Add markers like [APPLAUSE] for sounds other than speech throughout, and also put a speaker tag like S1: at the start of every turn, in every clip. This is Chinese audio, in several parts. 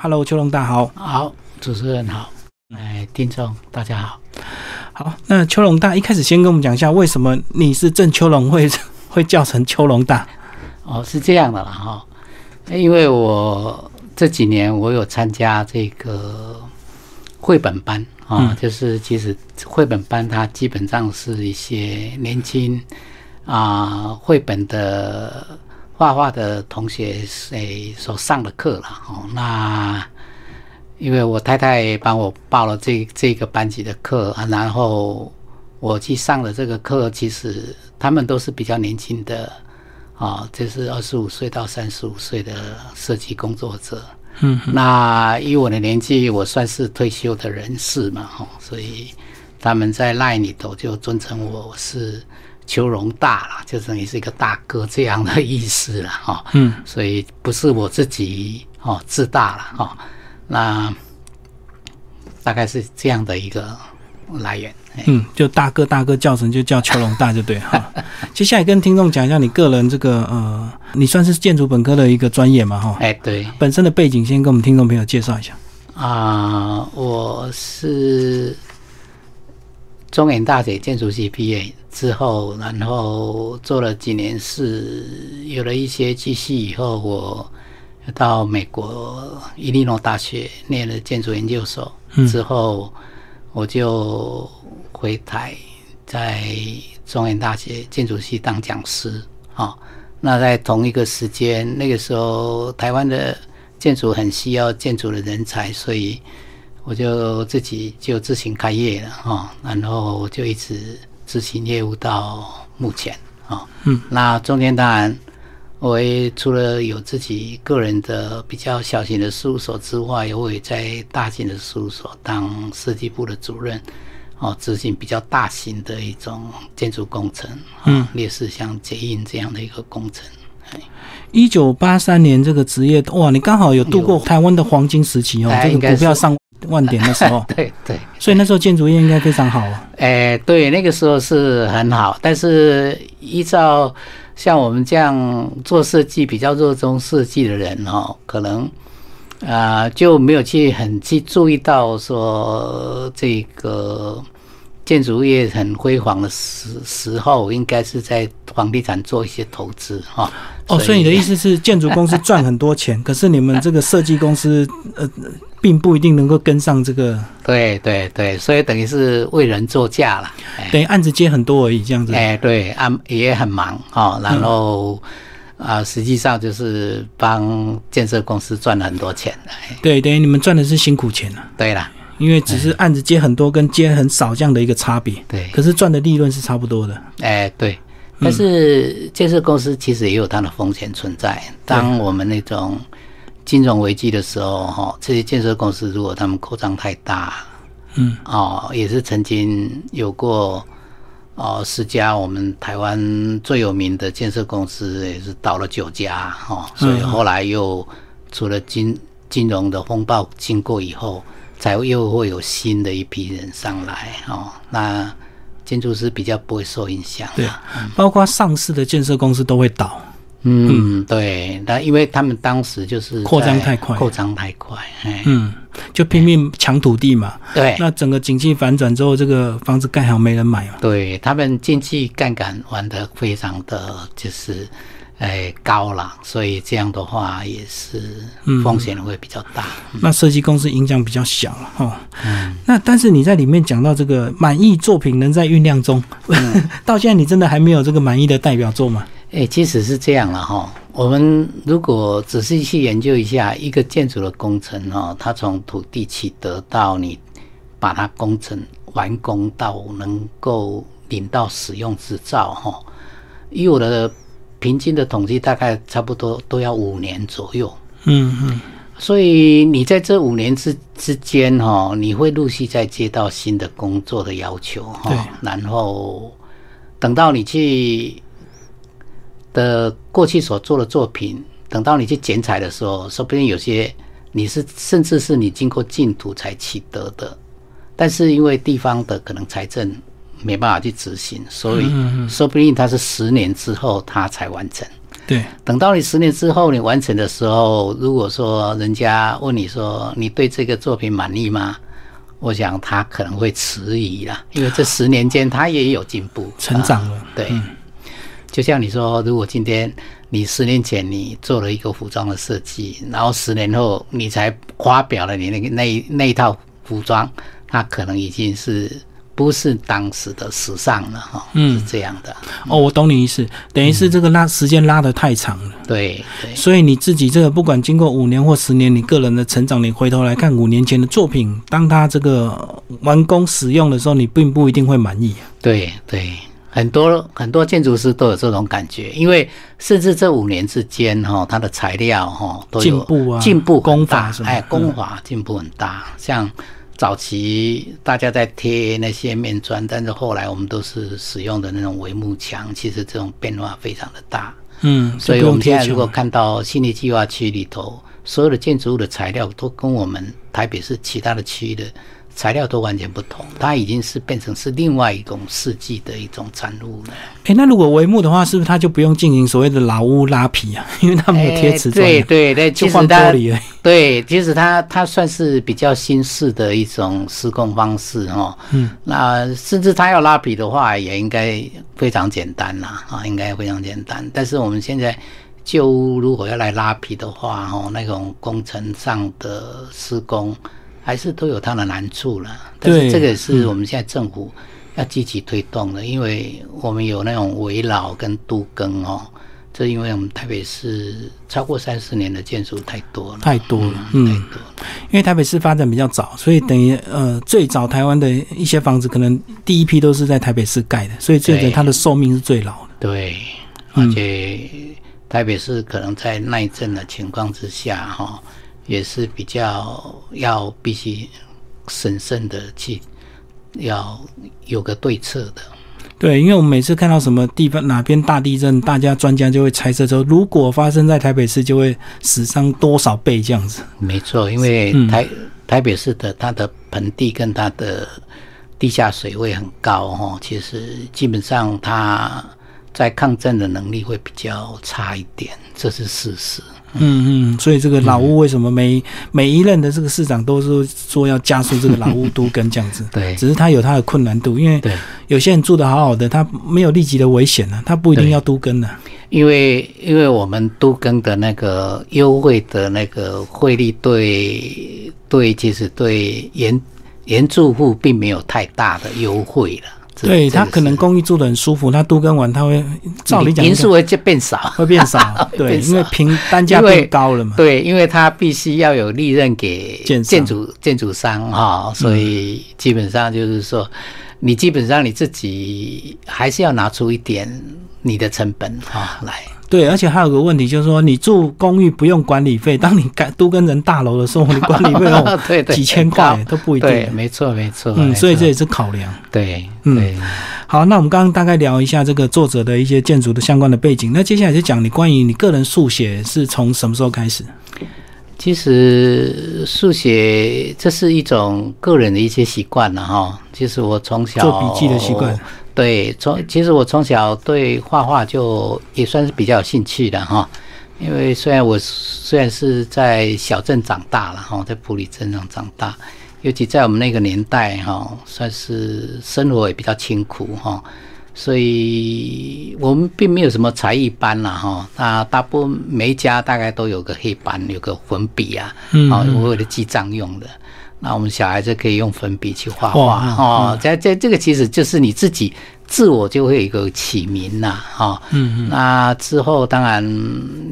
S1: Hello，秋龙大好，
S2: 好，主持人好，哎，听众大家好，
S1: 好，那秋龙大一开始先跟我们讲一下，为什么你是郑秋龙会 [LAUGHS] 会叫成秋龙大？
S2: 哦，是这样的啦哈，因为我这几年我有参加这个绘本班啊，就是其实绘本班它基本上是一些年轻啊绘本的。画画的同学诶所上的课了哦，那因为我太太帮我报了这这个班级的课啊，然后我去上了这个课，其实他们都是比较年轻的啊，就是二十五岁到三十五岁的设计工作者。嗯，那以我的年纪，我算是退休的人士嘛，哦，所以他们在赖里头就尊称我是。秋荣大了，就等于是一个大哥这样的意思了哈。嗯，所以不是我自己哦自大了哈。那大概是这样的一个来源。
S1: 嗯，就大哥大哥叫成就叫邱龙大就对哈。[LAUGHS] 接下来跟听众讲一下你个人这个呃，你算是建筑本科的一个专业嘛哈？
S2: 哎，对，
S1: 本身的背景先跟我们听众朋友介绍一下。
S2: 啊，我是中原大学建筑系毕业。之后，然后做了几年事，有了一些积蓄以后，我到美国伊利诺大学念了建筑研究所。之后，我就回台，在中原大学建筑系当讲师。哦，那在同一个时间，那个时候台湾的建筑很需要建筑的人才，所以我就自己就自行开业了。哈，然后我就一直。执行业务到目前啊，嗯，那中间当然，我也除了有自己个人的比较小型的事务所之外，我也在大型的事务所当设计部的主任，哦，执行比较大型的一种建筑工程，嗯，类似像捷运这样的一个工程。
S1: 一九八三年这个职业，哇，你刚好有度过台湾的黄金时期哦，这个股票上。万点的时候，[LAUGHS]
S2: 对对，
S1: 所以那时候建筑业应该非常好啊。
S2: 哎，对，那个时候是很好，但是依照像我们这样做设计、比较热衷设计的人哦，可能啊就没有去很去注意到说这个。建筑业很辉煌的时时候，应该是在房地产做一些投资哈。
S1: 哦，所以你的意思是建筑公司赚很多钱，[LAUGHS] 可是你们这个设计公司呃，并不一定能够跟上这个。
S2: 对对对，所以等于是为人作嫁了，
S1: 等于案子接很多而已，这样子。
S2: 哎，对，案也很忙哈，然后啊，实际上就是帮建设公司赚了很多钱
S1: 对，等于你们赚的是辛苦钱了。
S2: 对了。
S1: 因为只是案子接很多跟接很少这样的一个差别，
S2: 对，
S1: 可是赚的利润是差不多的。
S2: 哎，对，但是建设公司其实也有它的风险存在。当我们那种金融危机的时候，哈，这些建设公司如果他们扩张太大，嗯，哦，也是曾经有过，哦，十家我们台湾最有名的建设公司也是倒了九家，哦，所以后来又除了金金融的风暴经过以后。才又会有新的一批人上来哦，那建筑师比较不会受影响。
S1: 对，包括上市的建设公司都会倒。
S2: 嗯，对，那因为他们当时就是
S1: 扩张太快，
S2: 扩张太快，
S1: 嗯，就拼命抢土地嘛。
S2: 对，
S1: 那整个经济反转之后，这个房子盖好没人买嘛。
S2: 对他们经济杠杆玩的非常的就是。哎，高了，所以这样的话也是风险会比较大。
S1: 那设计公司影响比较小了哈。嗯。那但是你在里面讲到这个满意作品仍在酝酿中，[LAUGHS] 到现在你真的还没有这个满意的代表作吗？
S2: 哎，其实是这样了哈。我们如果仔细去研究一下一个建筑的工程哈，它从土地取得到你把它工程完工到能够领到使用执照哈，以我的。平均的统计大概差不多都要五年左右，嗯嗯，所以你在这五年之之间哈，你会陆续再接到新的工作的要求哈，然后等到你去的过去所做的作品，等到你去剪彩的时候，说不定有些你是甚至是你经过净土才取得的，但是因为地方的可能财政。没办法去执行，所以说不定他是十年之后他才完成。
S1: 对，
S2: 等到你十年之后你完成的时候，如果说人家问你说你对这个作品满意吗？我想他可能会迟疑啦，因为这十年间他也有进步、[SIGHS]
S1: 成长了。
S2: 对，就像你说，如果今天你十年前你做了一个服装的设计，然后十年后你才发表了你那个那那一套服装，它可能已经是。不是当时的时尚了哈，嗯，是这样的。
S1: 哦，我懂你意思，等于是这个拉时间拉得太长了，
S2: 对对，
S1: 所以你自己这个不管经过五年或十年，你个人的成长，你回头来看五年前的作品，当他这个完工使用的时候，你并不一定会满意。
S2: 对对，很多很多建筑师都有这种感觉，因为甚至这五年之间哈，它的材料哈都有
S1: 进步啊，
S2: 进步
S1: 工法
S2: 哎，工法进步很大，像。早期大家在贴那些面砖，但是后来我们都是使用的那种帷幕墙，其实这种变化非常的大。
S1: 嗯，
S2: 所以我们现在如果看到新力计划区里头所有的建筑物的材料，都跟我们台北市其他的区域的。材料都完全不同，它已经是变成是另外一种世纪的一种产物了。
S1: 哎，那如果帷幕的话，是不是它就不用进行所谓的老屋拉皮啊？[LAUGHS] 因为它没有贴瓷砖，
S2: 对对对，[LAUGHS]
S1: 就换玻璃了。[LAUGHS]
S2: 对，其实它它算是比较新式的一种施工方式哦。嗯，那甚至它要拉皮的话，也应该非常简单啦啊，应该非常简单。但是我们现在旧屋如果要来拉皮的话，哦，那种工程上的施工。还是都有它的难处了，但是这个是我们现在政府要积极推动的，因为我们有那种围老跟都更哦，这因为我们台北市超过三十年的建筑太多了，
S1: 太多了，嗯，太多。因为台北市发展比较早，所以等于呃，最早台湾的一些房子可能第一批都是在台北市盖的，所以这个它的寿命是最老的。
S2: 对，而且台北市可能在耐震的情况之下，哈。也是比较要必须审慎的去，要有个对策的。
S1: 对，因为我们每次看到什么地方哪边大地震，大家专家就会猜测说，如果发生在台北市，就会死伤多少倍这样子。
S2: 没错，因为台台北市的它的盆地跟它的地下水位很高哈，其实基本上它在抗震的能力会比较差一点，这是事实。
S1: 嗯嗯，所以这个老屋为什么每每一任的这个市长都是说要加速这个老屋都跟这样子？
S2: 对，
S1: 只是他有他的困难度，因为有些人住的好好的，他没有立即的危险呢，他不一定要都跟的。
S2: 因为因为我们都跟的那个优惠的那个汇率对对，其实对原原住户并没有太大的优惠了。
S1: 对他可能公寓住的很舒服，他都跟完他会照理讲，
S2: 人数会就变少，[LAUGHS]
S1: 会变少。对，因为平单价变高了嘛。
S2: 对，因为他必须要有利润给建筑建筑商哈，所以基本上就是说，你基本上你自己还是要拿出一点你的成本哈来。
S1: 对，而且还有个问题，就是说你住公寓不用管理费，当你盖都跟人大楼的时候，你管理费哦，[LAUGHS]
S2: 对对，
S1: 几千块都不一定。
S2: 对，没错没错。
S1: 嗯，所以这也是考量。
S2: 对，嗯，
S1: 好，那我们刚刚大概聊一下这个作者的一些建筑的相关的背景，那接下来就讲你关于你个人速写是从什么时候开始？
S2: 其实速写这是一种个人的一些习惯了哈。其实我从小
S1: 做笔记的习惯。
S2: 对，从其实我从小对画画就也算是比较有兴趣的哈，因为虽然我虽然是在小镇长大了哈，在普里镇上长大，尤其在我们那个年代哈，算是生活也比较清苦哈，所以我们并没有什么才艺班了哈，那大部分每一家大概都有个黑板，有个粉笔啊，啊，为了记账用的。那我们小孩子可以用粉笔去画画哦，在在这个其实就是你自己自我就会有一个起名呐，哈，嗯嗯。那之后当然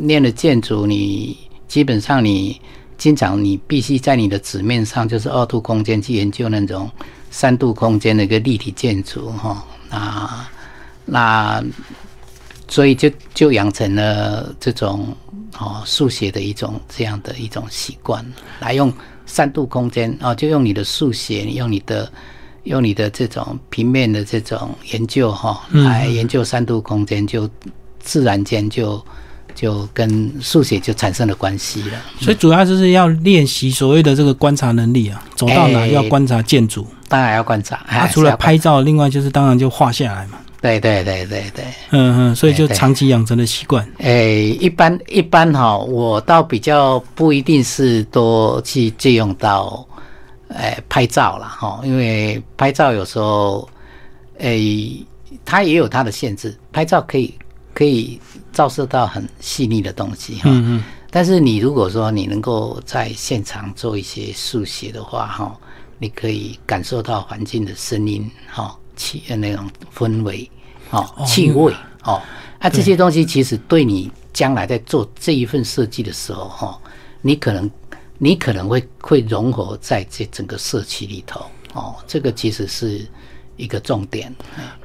S2: 念了建筑，你基本上你经常你必须在你的纸面上就是二度空间去研究那种三度空间的一个立体建筑哈，那那所以就就养成了这种哦速写的一种这样的一种习惯来用。三度空间啊，就用你的速写，用你的用你的这种平面的这种研究哈，来研究三度空间，就自然间就就跟速写就产生了关系了。
S1: 所以主要就是要练习所谓的这个观察能力啊，走到哪要观察建筑，
S2: 当然要观察。
S1: 他除了拍照，另外就是当然就画下来嘛。
S2: 对对对对对，
S1: 嗯嗯，所以就长期养成的习惯。
S2: 诶，一般一般哈，我倒比较不一定是多去借用到，诶拍照了哈，因为拍照有时候，诶，它也有它的限制，拍照可以可以照射到很细腻的东西哈，
S1: 嗯嗯，
S2: 但是你如果说你能够在现场做一些速写的话哈，你可以感受到环境的声音哈，气呃那种氛围哦，气味哦，啊这些东西其实对你将来在做这一份设计的时候哈，你可能你可能会会融合在这整个社区里头哦，这个其实是一个重点。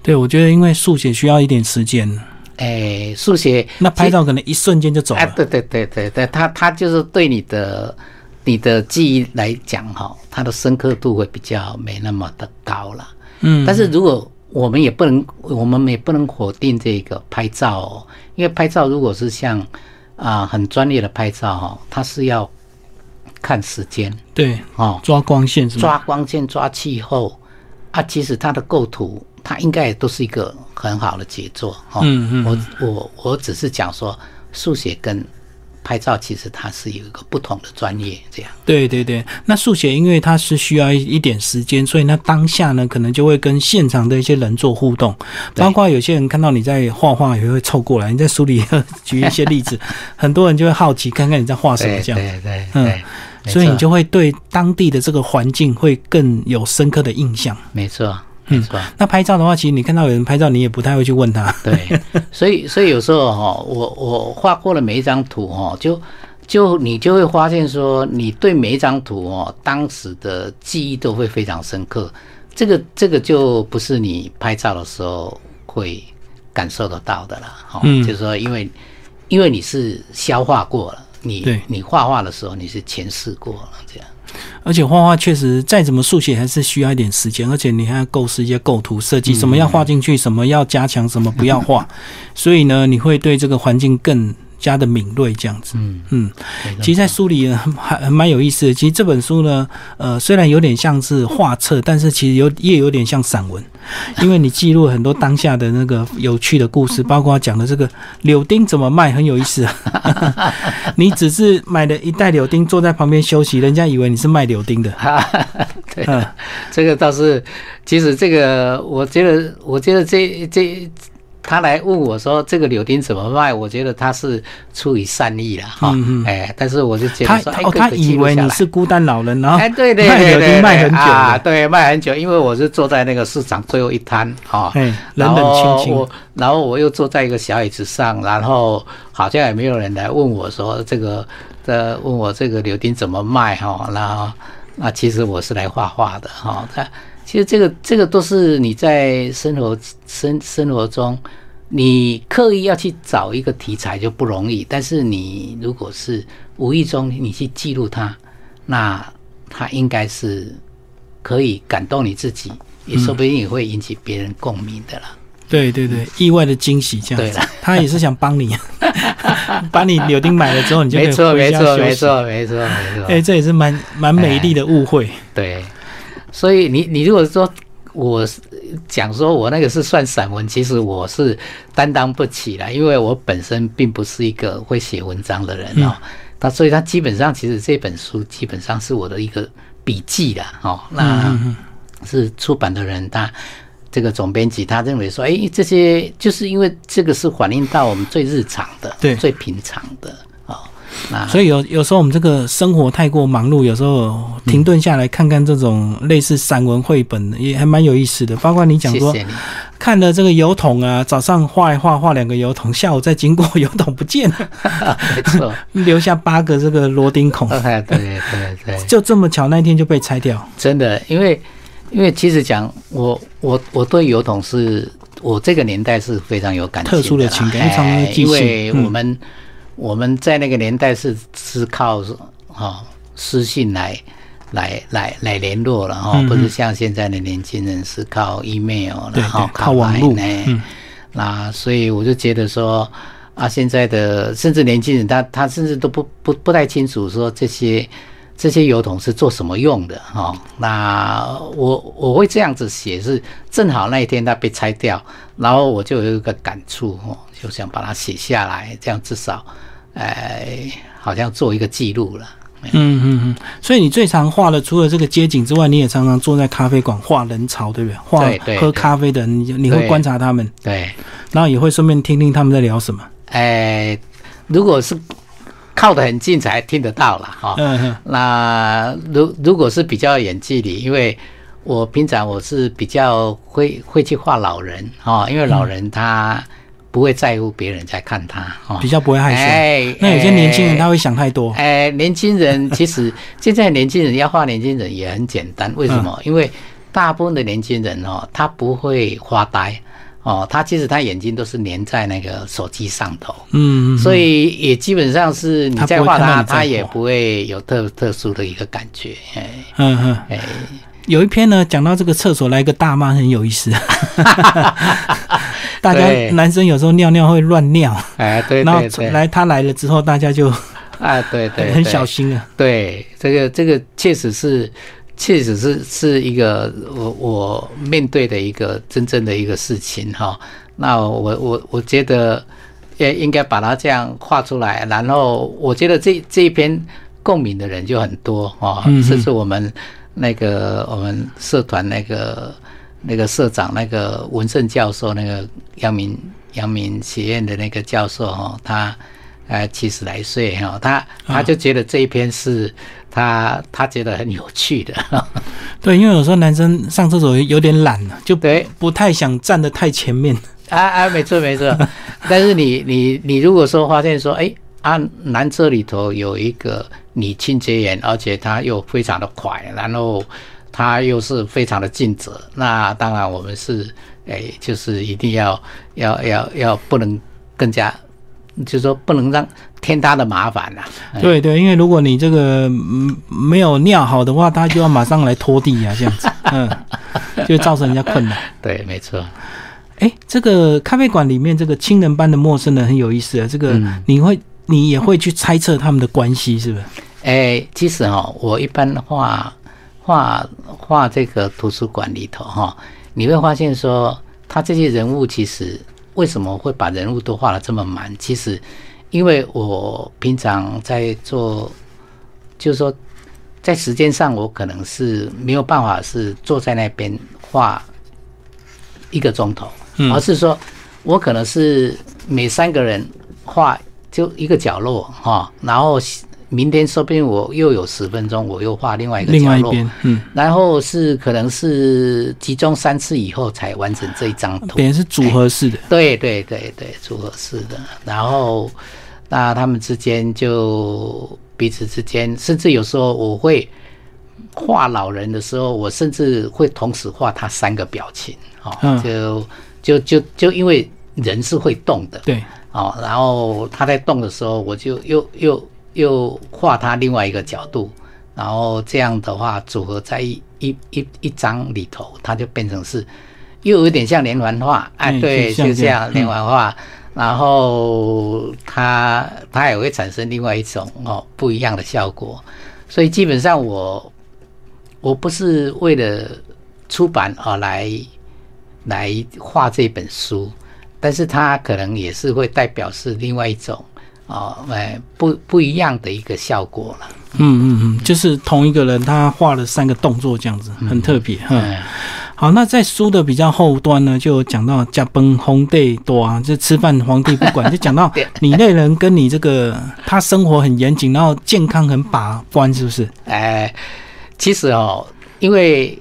S1: 对，我觉得因为速写需要一点时间，
S2: 哎，速写
S1: 那拍照可能一瞬间就走
S2: 哎，
S1: 了。
S2: 对对对对对，他他就是对你的你的记忆来讲哈，它的深刻度会比较没那么的高了。
S1: 嗯，
S2: 但是如果我们也不能，我们也不能否定这个拍照哦，因为拍照如果是像啊、很专业的拍照哈，它是要看时间。
S1: 对，
S2: 哦，
S1: 抓光线是吗？
S2: 抓光线、抓气候。啊，其实它的构图，它应该也都是一个很好的杰作哦。
S1: 嗯嗯。
S2: 我我我只是讲说，速写跟拍照其实它是有一个不同的专业，这样。
S1: 对对对，那速写因为它是需要一一点时间，所以那当下呢，可能就会跟现场的一些人做互动，包括有些人看到你在画画，也会凑过来。你在书里举一些例子，[LAUGHS] 很多人就会好奇看看你在画什么这样，
S2: 对对
S1: 嗯所以你就会对当地的这个环境会更有深刻的印象。
S2: 没错没错。
S1: 那拍照的话，其实你看到有人拍照，你也不太会去问他。
S2: 对，所 [LAUGHS] 以所以有时候哈，我我画过了每一张图哈，就就你就会发现说，你对每一张图哦，当时的记忆都会非常深刻。这个这个就不是你拍照的时候会感受得到的了。哈、
S1: 嗯
S2: 就是说因为因为你是消化过了，你你画画的时候你是前世过了，这样。
S1: 而且画画确实再怎么速写，还是需要一点时间，而且你还要构思一些构图设计，什么要画进去，什么要加强，什么不要画。所以呢，你会对这个环境更加的敏锐，这样子。
S2: 嗯，
S1: 嗯，其实，在书里呢还还蛮有意思的。其实这本书呢，呃，虽然有点像是画册，但是其实有也有点像散文，[LAUGHS] 因为你记录了很多当下的那个有趣的故事，[LAUGHS] 包括讲的这个柳丁怎么卖，很有意思。[LAUGHS] 你只是买了一袋柳丁，坐在旁边休息，人家以为你是卖柳丁的。
S2: 对
S1: 嗯，
S2: 这个倒是，其实这个，我觉得，我觉得这这，他来问我说这个柳丁怎么卖，我觉得他是出于善意了，哈、
S1: 嗯嗯。
S2: 哎，但是我就觉得说，哎，
S1: 他他以为你是孤单老人，然后
S2: 哎，对对对
S1: 卖很久
S2: 啊，对，卖很久，因为我是坐在那个市场最后一摊哈，
S1: 冷冷清清
S2: 我，，然后我又坐在一个小椅子上，然后好像也没有人来问我说这个，这问我这个柳丁怎么卖哈，然后那其实我是来画画的哈，它其实这个这个都是你在生活生生活中，你刻意要去找一个题材就不容易，但是你如果是无意中你去记录它，那它应该是可以感动你自己，也说不定也会引起别人共鸣的啦。
S1: 对对对，意外的惊喜这样子
S2: 对。
S1: 他也是想帮你，[LAUGHS] 把你柳丁买了之后，你就回
S2: 没错，
S1: 家休息。
S2: 没错，没错，没错。
S1: 哎，这也是蛮蛮美丽的误会。
S2: 对，所以你你如果说我是讲说我那个是算散文，其实我是担当不起来，因为我本身并不是一个会写文章的人哦。那、所以他基本上其实这本书基本上是我的一个笔记啦，哦，那是出版的人他。这个总编辑他认为说，哎，这些就是因为这个是反映到我们最日常的、
S1: 对
S2: 最平常的
S1: 所以有有时候我们这个生活太过忙碌，有时候停顿下来看看这种类似散文绘本，也还蛮有意思的。包括你讲说。看了这个油桶啊，早上画一画画两个油桶，下午再经过油桶不见了，
S2: 没错，[LAUGHS]
S1: 留下八个这个螺钉孔，[LAUGHS]
S2: 哎，对对对，[LAUGHS]
S1: 就这么巧那天就被拆掉。
S2: 真的，因为因为其实讲我我我对油桶是我这个年代是非常有感情
S1: 特殊的情感因为常常
S2: 哎
S1: 会记性
S2: 因为
S1: 嗯
S2: 我们、在那个年代是是靠哈、私信来。来来来联络了哈，
S1: 嗯
S2: 不是像现在的年轻人是靠 email
S1: 对
S2: 然后
S1: 靠网络
S2: 呢。
S1: 嗯
S2: 那所以我就觉得说啊，现在的甚至年轻人他他甚至都不不不太清楚说这些这些油桶是做什么用的哈、那我我会这样子写，是正好那一天它被拆掉，然后我就有一个感触哦，就想把它写下来，这样至少，哎，好像做一个记录了。
S1: 嗯嗯嗯，所以你最常画的，除了这个街景之外，你也常常坐在咖啡馆画人潮，对不对？画喝咖啡的人，你你会观察他们，
S2: 对，
S1: 然后也会顺便听听他们在聊什么。
S2: 哎，如果是靠得很近才听得到了哈。那如如果是比较远距离，因为我平常我是比较会会去画老人哦，因为老人他不会在乎别人在看他哦
S1: 比。较不会害羞。
S2: 哎
S1: 那有些年轻人他会想太多。
S2: 哎，年轻人其实现在年轻人要画年轻人也很简单，为什么？
S1: 嗯
S2: 因为大部分的年轻人哦，他不会发呆哦，他其实他眼睛都是粘在那个手机上头。
S1: 嗯，嗯
S2: 所以也基本上是你在画他，他也不会有特特殊的一个感觉。哎
S1: 嗯嗯，
S2: 哎，
S1: 有一篇呢讲到这个厕所来个大妈很有意思。[LAUGHS] 大家男生有时候尿尿会乱尿，
S2: 哎，对
S1: 然后来他来了之后，大家就
S2: 啊，对对，
S1: 很小心啊。
S2: 对，这个这个确实是，确实是是一个我我面对的一个真正的一个事情哈。那我我我觉得，也应该把它这样画出来，然后我觉得这这一篇共鸣的人就很多哦甚至我们那个我们社团那个那个社长那个文胜教授，那个阳明阳明学院的那个教授哈，他。呃，七十来岁哈，他他就觉得这一篇是他他觉得很有趣的，[LAUGHS]
S1: 对，因为有时候男生上厕所有点懒了，就
S2: 对
S1: 不太想站得太前面。
S2: 啊啊，没错没错。[LAUGHS] 但是你你你如果说发现说，哎啊，男厕里头有一个女清洁员，而且他又非常的快，然后他又是非常的尽责，那当然我们是哎，就是一定要要要要不能更加，就是说不能让添他的麻烦啦、哎
S1: 对对，因为如果你这个嗯没有尿好的话，他就要马上来拖地啊，这样子，[LAUGHS] 嗯，就造成人家困难。
S2: 对，没错。
S1: 哎，这个咖啡馆里面这个亲人般的陌生人很有意思啊，这个
S2: 嗯
S1: 你会你也会去猜测他们的关系，是不是？
S2: 哎，其实哦、我一般画画画这个图书馆里头哈、你会发现说，他这些人物其实为什么会把人物都画的这么满？其实，因为我平常在做，就是说，在时间上我可能是没有办法是坐在那边画一个钟头，
S1: 嗯
S2: 而是说我可能是每三个人画就一个角落哈、然后明天说不定我又有十分钟，我又画另外一个角落，
S1: 另外一边，嗯，
S2: 然后是可能是集中三次以后才完成这一张图
S1: 等。于是组合式的。
S2: 对对对对，组合式的。然后那他们之间就彼此之间，甚至有时候我会画老人的时候，我甚至会同时画他三个表情，哦，
S1: 嗯
S2: 就就就就因为人是会动的，
S1: 对，
S2: 哦，然后他在动的时候，我就又又又画它另外一个角度，然后这样的话组合在一一一一张里头，它就变成是又有点像连环画，哎，
S1: 嗯
S2: 对，
S1: 就
S2: 这
S1: 样
S2: 连环画，然后它它也会产生另外一种哦不一样的效果，所以基本上我我不是为了出版而来来画这本书，但是它可能也是会代表是另外一种哦，哎，不不一样的一个效果了。
S1: 嗯嗯嗯，就是同一个人他画了三个动作这样子，很特别。嗯，
S2: 嗯，
S1: 好，那在书的比较后端呢，就讲到驾崩皇帝多啊，就吃饭皇帝不管，[LAUGHS] 就讲到你那人跟你这个他生活很严谨，然后健康很把关，是不是？
S2: 哎，其实哦，因为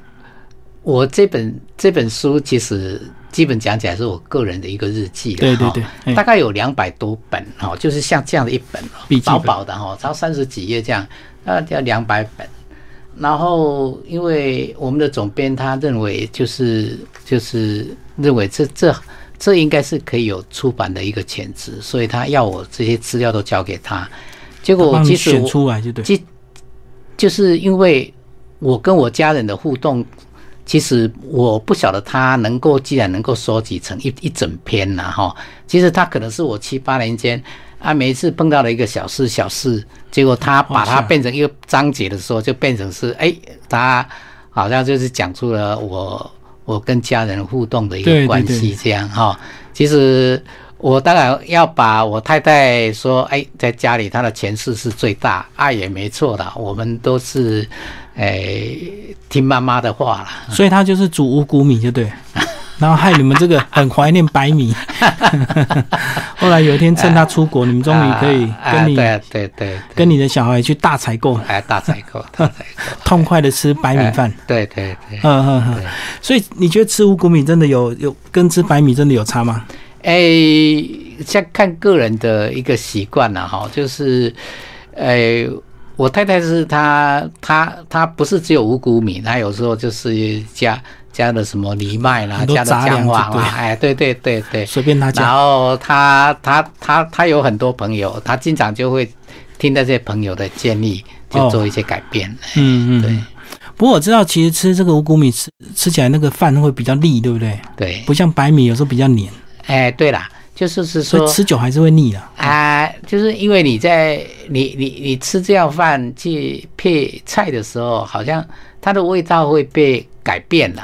S2: 我这本这本书其实基本讲起来是我个人的一个日记了
S1: 对对对，哎
S2: 大概有两百多本哈，就是像这样的一本薄薄的哈，超三十几页这样，大概要两百本。然后，因为我们的总编他认为就是就是认为这这这应该是可以有出版的一个潜质，所以他要我这些资料都交给他。结果
S1: 帮你选
S2: 其实我
S1: 出来就对。
S2: 其就是因为我跟我家人的互动，其实我不晓得他能够既然能够收集成一一整篇呐哈，其实他可能是我七八年间，啊，每一次碰到了一个小事小事，结果他把它变成一个章节的时候，就变成是哎，他好像就是讲出了我我跟家人互动的一个关系这样哈。其实我当然要把我太太说，哎，在家里她的权势是最大，爱也没错的，我们都是哎听妈妈的话了，
S1: 所以他就是煮五谷米就对。然后害你们这个很怀念白米，[LAUGHS] 后来有一天趁他出国，你们终于可以跟你
S2: 对对对，
S1: 跟你的小孩去大采购，
S2: 哎，大采购，大采购，
S1: 痛快的吃白米饭，
S2: 对对对，
S1: 嗯嗯嗯。所以你觉得吃五谷米真的有有跟吃白米真的有差吗？
S2: 哎，像看个人的一个习惯了哈，就是，哎，我太太是她她她不是只有五谷米，她有时候就是加。加的什么藜麦啦，加的姜黄啦，哎，对对对对，
S1: 随便她加。
S2: 然后她她她她有很多朋友，她经常就会听那些朋友的建议，就做一些改变。嗯嗯，对。
S1: 不过我知道，其实吃这个五谷米吃吃起来那个饭会比较腻，对不对？
S2: 对，
S1: 不像白米有时候比较黏。
S2: 哎，对啦，就是是说
S1: 吃久还是会腻的。
S2: 啊，就是因为你在你你你吃这样饭去配菜的时候，好像它的味道会被。改变了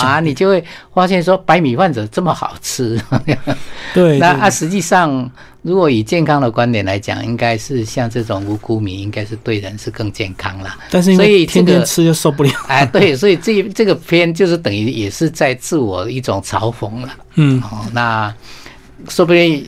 S2: 啊，你就会发现说白米饭怎么这么好吃？[LAUGHS]
S1: 对，
S2: 那啊，实际上如果以健康的观点来讲，应该是像这种五谷米，应该是对人是更健康了。
S1: 但是所以天天吃就受不了。
S2: 哎，[LAUGHS] 对，所以这这个片就是等于也是在自我一种嘲讽了。嗯，哦，那说不定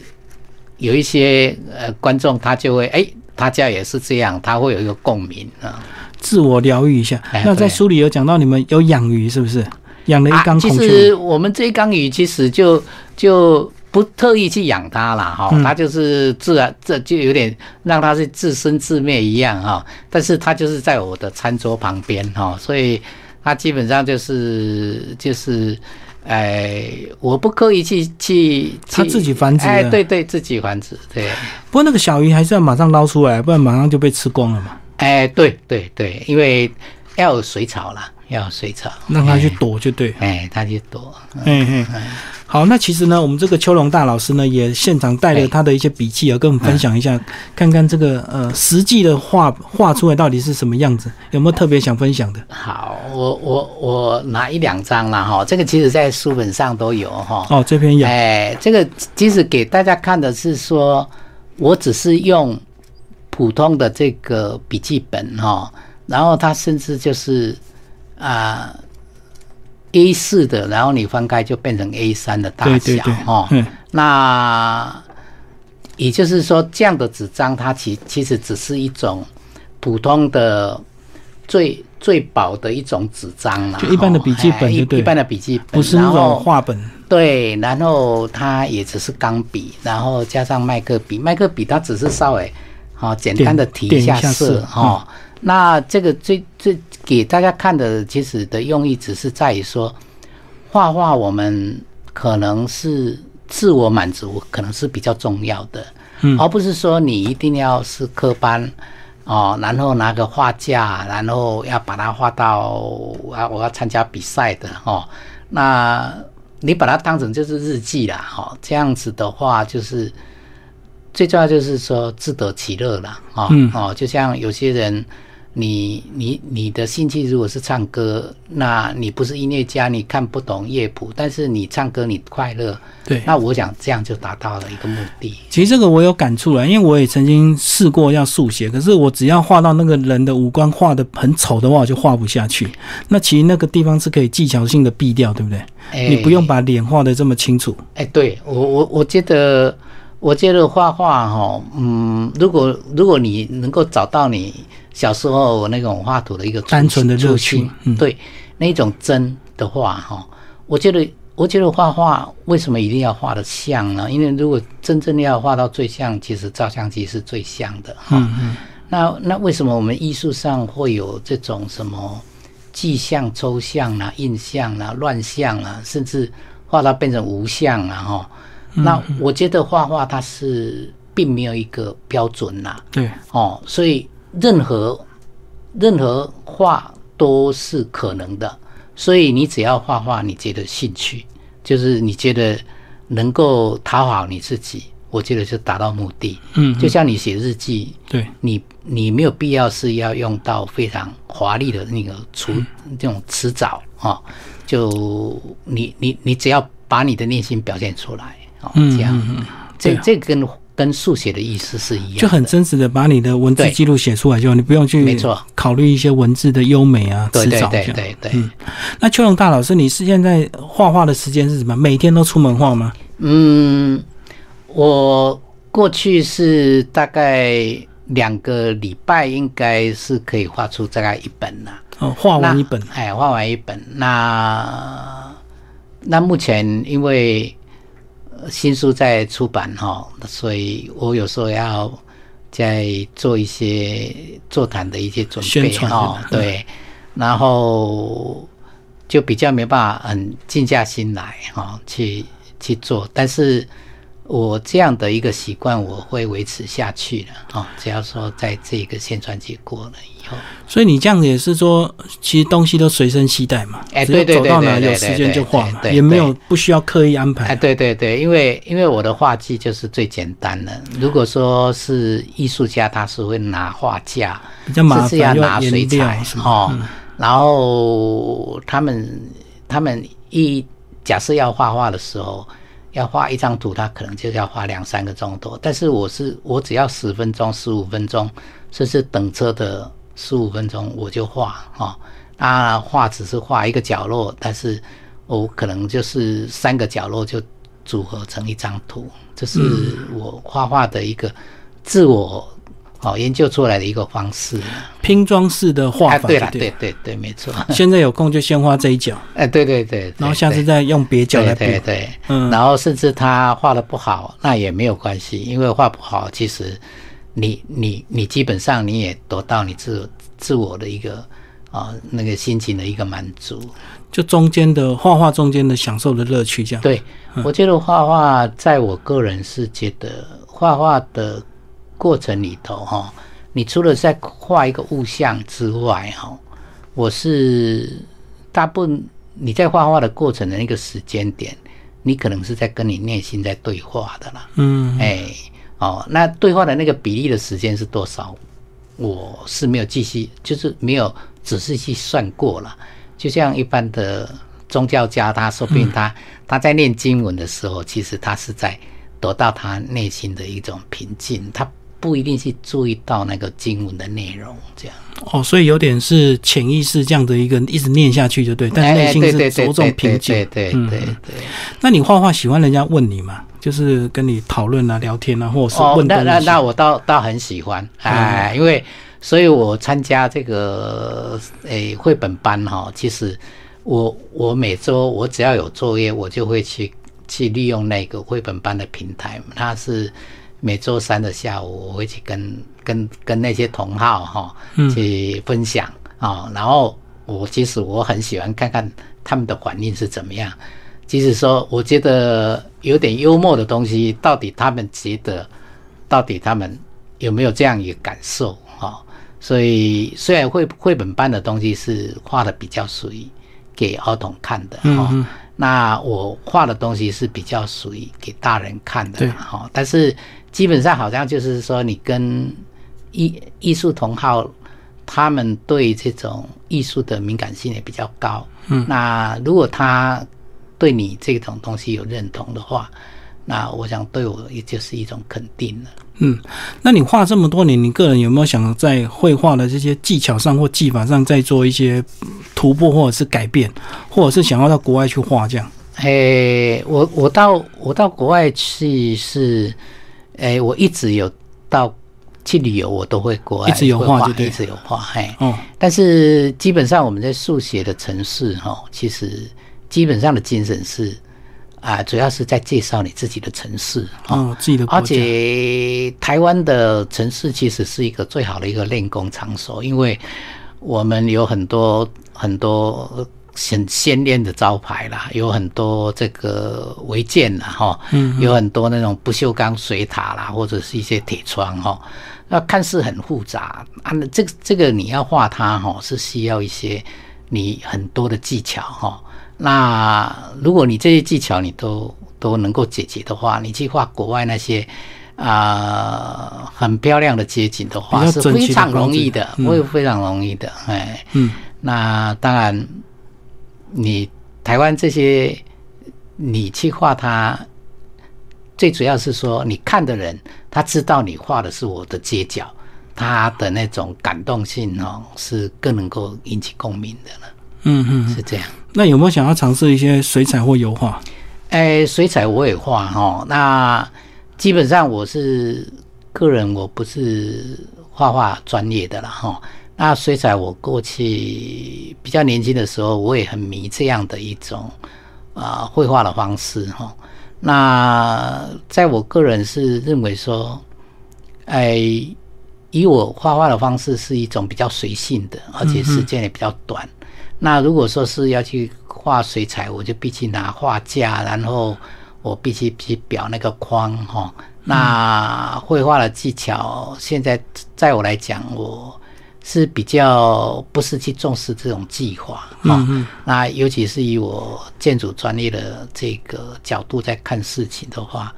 S2: 有一些呃观众他就会哎，他家也是这样，他会有一个共鸣啊。
S1: 自我疗愈一下。那在书里有讲到你们有养鱼，是不是？养了一缸孔雀。
S2: 其实我们这一缸鱼其实就就不特意去养它了哈，它就是自然，这就有点让它是自生自灭一样哈。但是它就是在我的餐桌旁边哈，所以它基本上就是就是，哎，我不刻意去去
S1: 它自己繁殖。
S2: 哎，对对，自己繁殖。对。
S1: 不过那个小鱼还是要马上捞出来，不然马上就被吃光了嘛。
S2: 哎，对对对，因为要有水草啦，要有水草，
S1: 让它去躲就对。
S2: 哎，它去躲。嗯
S1: 嗯。好，那其实呢，我们这个邱龙大老师呢，也现场带了他的一些笔记啊，跟我们分享一下，看看这个呃实际的画画出来到底是什么样子，有没有特别想分享的？
S2: 好，我我我拿一两张了哈，这个其实在书本上都有哈。
S1: 哦，这篇有。
S2: 哎，这个其实给大家看的是说，我只是用。普通的这个笔记本哈，然后它甚至就是啊 A 四的，然后你翻开就变成 A 三的大小哈。那也就是说，这样的纸张它其其实只是一种普通的最最薄的一种纸张了，
S1: 就一般的笔记本，一
S2: 一般的笔记本，
S1: 不是那种画本。
S2: 对，然后它也只是钢笔，然后加上麦克笔，麦克笔它只是稍微。好，简单的提一下色哈。那这个最最给大家看的，其实的用意只是在于说，画画我们可能是自我满足，可能是比较重要的，嗯，而不是说你一定要是科班哦，然后拿个画架，然后要把它画到啊，我要参加比赛的哦。那你把它当成就是日记啦，哈，这样子的话就是。最重要就是说自得其乐了啊！哦，就像有些人，你你你的兴趣如果是唱歌，那你不是音乐家，你看不懂乐谱，但是你唱歌你快乐，
S1: 对，
S2: 那我想这样就达到了一个目的。
S1: 其实这个我有感触了，因为我也曾经试过要速写，可是我只要画到那个人的五官画的很丑的话，我就画不下去。那其实那个地方是可以技巧性的避掉，对不对？你不用把脸画的这么清楚。
S2: 哎，对我我我觉得。我觉得画画哈，嗯，如果如果你能够找到你小时候那种画图的一个
S1: 单纯的热情，
S2: 对，那种真的画哈，我觉得我觉得画画为什么一定要画的像呢？因为如果真正要画到最像，其实照相机是最像的哈。那那为什么我们艺术上会有这种什么具象、抽象啊、印象啊、乱象啊，甚至画到变成无相啊哈？那我觉得画画它是并没有一个标准呐，
S1: 对，
S2: 哦，所以任何任何画都是可能的，所以你只要画画，你觉得兴趣，就是你觉得能够讨好你自己，我觉得就达到目的。
S1: 嗯，
S2: 就像你写日记，
S1: 对，
S2: 你你没有必要是要用到非常华丽的那个词这种词藻啊，就你你你只要把你的内心表现出来哦，
S1: 嗯
S2: 这样，
S1: 嗯嗯
S2: 这这跟跟速写的意思是一样，
S1: 就很真实的把你的文字记录写出来就好，你不用去
S2: 没错
S1: 考虑一些文字的优美啊、
S2: 对对。对对对，
S1: 嗯那邱荣大老师，你是现在画画的时间是什么？每天都出门画吗？
S2: 嗯，我过去是大概两个礼拜，应该是可以画出大概一本啦。
S1: 哦，画完一本，
S2: 哎，画完一本。那那目前因为呃新书在出版哈，所以我有时候要在做一些座谈的一些准备哈对，然后就比较没办法很静下心来哈去去做，但是。我这样的一个习惯，我会维持下去的哦。只要说在这个宣传期过了以后，
S1: 所以你这样子也是说，其实东西都随身携带嘛，
S2: 哎对对对
S1: 走到哪
S2: 对对
S1: 有时间就画嘛，
S2: 对对对
S1: 也没有不需要刻意安
S2: 哎，
S1: 排。
S2: 对对对，因为因为我的画技就是最简单的。如果说是艺术家，他是会拿画架，
S1: 比较麻
S2: 甚至要，拿水
S1: 颜料。
S2: 哦，然后他们他们一假设要画画的时候，要画一张图，他可能就要花两三个钟头。但是我是我只要十分钟、十五分钟，甚至等车的十五分钟我就画哈。那画只是画一个角落，但是我可能就是三个角落就组合成一张图，这是我画画的一个自我哦研究出来的一个方式。
S1: 拼装式的画
S2: 哎，
S1: 法，
S2: 对了，
S1: 对
S2: 对对对，没错。[LAUGHS]
S1: 现在有空就先画这一角，[LAUGHS]
S2: 哎，对对对，对
S1: 然后下次
S2: 对
S1: 再用别角来补。
S2: 对对对，
S1: 嗯
S2: 然后甚至他画的不好，那也没有关系，因为画不好，其实你你你基本上你也得到你自自我的一个啊、那个心情的一个满足。
S1: 就中间的画画中间的享受的乐趣，这样。
S2: 对，我觉得画画，在我个人是觉得画画的过程里头哈，你除了在画一个物象之外哈，我是大部分你在画画的过程的那个时间点，你可能是在跟你内心在对话的啦。
S1: 嗯，
S2: 哎，哦，那对话的那个比例的时间是多少？我是没有继续，就是没有仔细去算过了。就像一般的宗教家，他说不定他、他在念经文的时候，其实他是在得到他内心的一种平静，他不一定去注意到那个经文的内容，这样。
S1: 哦，所以有点是潜意识这样的一个一直念下去就对，但是内心是着重平静。
S2: 对对对。
S1: 那你画画喜欢人家问你吗？就是跟你讨论啊、聊天啊，或者是
S2: 哦，
S1: 问东西。
S2: 那那那我倒倒很喜欢，哎，因为所以我参加这个诶绘本班哈，其实我我每周我只要有作业，我就会去去利用那个绘本班的平台，它是每周三的下午，我会去跟跟跟那些同好哈去分享。啊、然后我其实我很喜欢看看他们的反应是怎么样。即使说，我觉得有点幽默的东西，到底他们觉得，到底他们有没有这样一个感受啊、所以虽然绘绘本班的东西是画的比较属于给儿童看的哈、
S1: 嗯
S2: 那我画的东西是比较属于给大人看的
S1: 对。
S2: 哈、但是基本上好像就是说，你跟艺艺术同好，他们对这种艺术的敏感性也比较高。嗯，那如果他对你这种东西有认同的话，那我想对我也就是一种肯定了。
S1: 嗯，那你画这么多年，你个人有没有想在绘画的这些技巧上或技法上再做一些突破或者是改变，或者是想要到国外去画这样？
S2: 诶，我我到我到国外去是，诶，我一直有到去旅游，我都会国外
S1: 一直有
S2: 会
S1: 画就对
S2: 一直有画，嘿。
S1: 哦，
S2: 但是基本上我们在速写的城市哈，其实基本上的精神是啊，主要是在介绍你自己的城市哈。
S1: 哦，自己的
S2: 而，且台湾的城市其实是一个最好的一个练功场所，因为我们有很多很多很鲜艳的招牌啦，有很多这个违建啦，哈，有很多那种不锈钢水塔啦，或者是一些铁窗哈，那看似很复杂啊，那这个这个你要画它哈，是需要一些你很多的技巧哈。那如果你这些技巧你都都能够解决的话，你去画国外那些啊、很漂亮的街景的
S1: 比
S2: 话，是非常容易的，
S1: 嗯
S2: 会非常容易的，哎。
S1: 嗯
S2: 那当然，你台湾这些，你去画它，最主要是说，你看的人他知道你画的是我的街角，他的那种感动性哦，是更能够引起共鸣的了，
S1: 嗯嗯，
S2: 是这样。
S1: 那有没有想要尝试一些水彩或油画？
S2: 哎，水彩我也画哈，那基本上我是个人，我不是画画专业的了哈。那水彩我过去比较年轻的时候，我也很迷这样的一种啊、绘画的方式哈。那在我个人是认为说，哎，以我画画的方式是一种比较随性的，而且时间也比较短。那如果说是要去画水彩，我就必须拿画架，然后我必须去裱那个框哈。那绘画的技巧，现在在我来讲，我是比较不是去重视这种计划哈。那尤其是以我建筑专业的这个角度在看事情的话，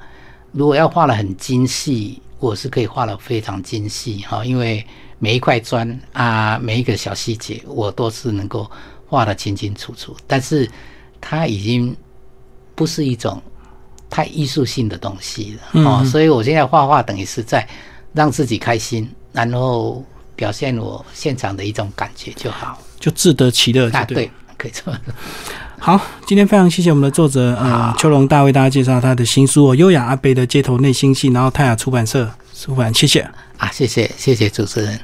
S2: 如果要画的很精细，我是可以画的非常精细哈，因为每一块砖啊，每一个小细节，我都是能够画的清清楚楚。但是它已经不是一种太艺术性的东西了哦，所以我现在画画等于是在让自己开心，然后表现我现场的一种感觉就好。
S1: 就自得其乐，
S2: 啊，对可以这么说。[LAUGHS]
S1: 好，今天非常谢谢我们的作者呃
S2: 好
S1: 邱龙大为大家介绍他的新书哦，《优雅阿贝的街头内心戏》，然后泰雅出版社出版，谢谢。
S2: 啊，谢谢谢谢主持人。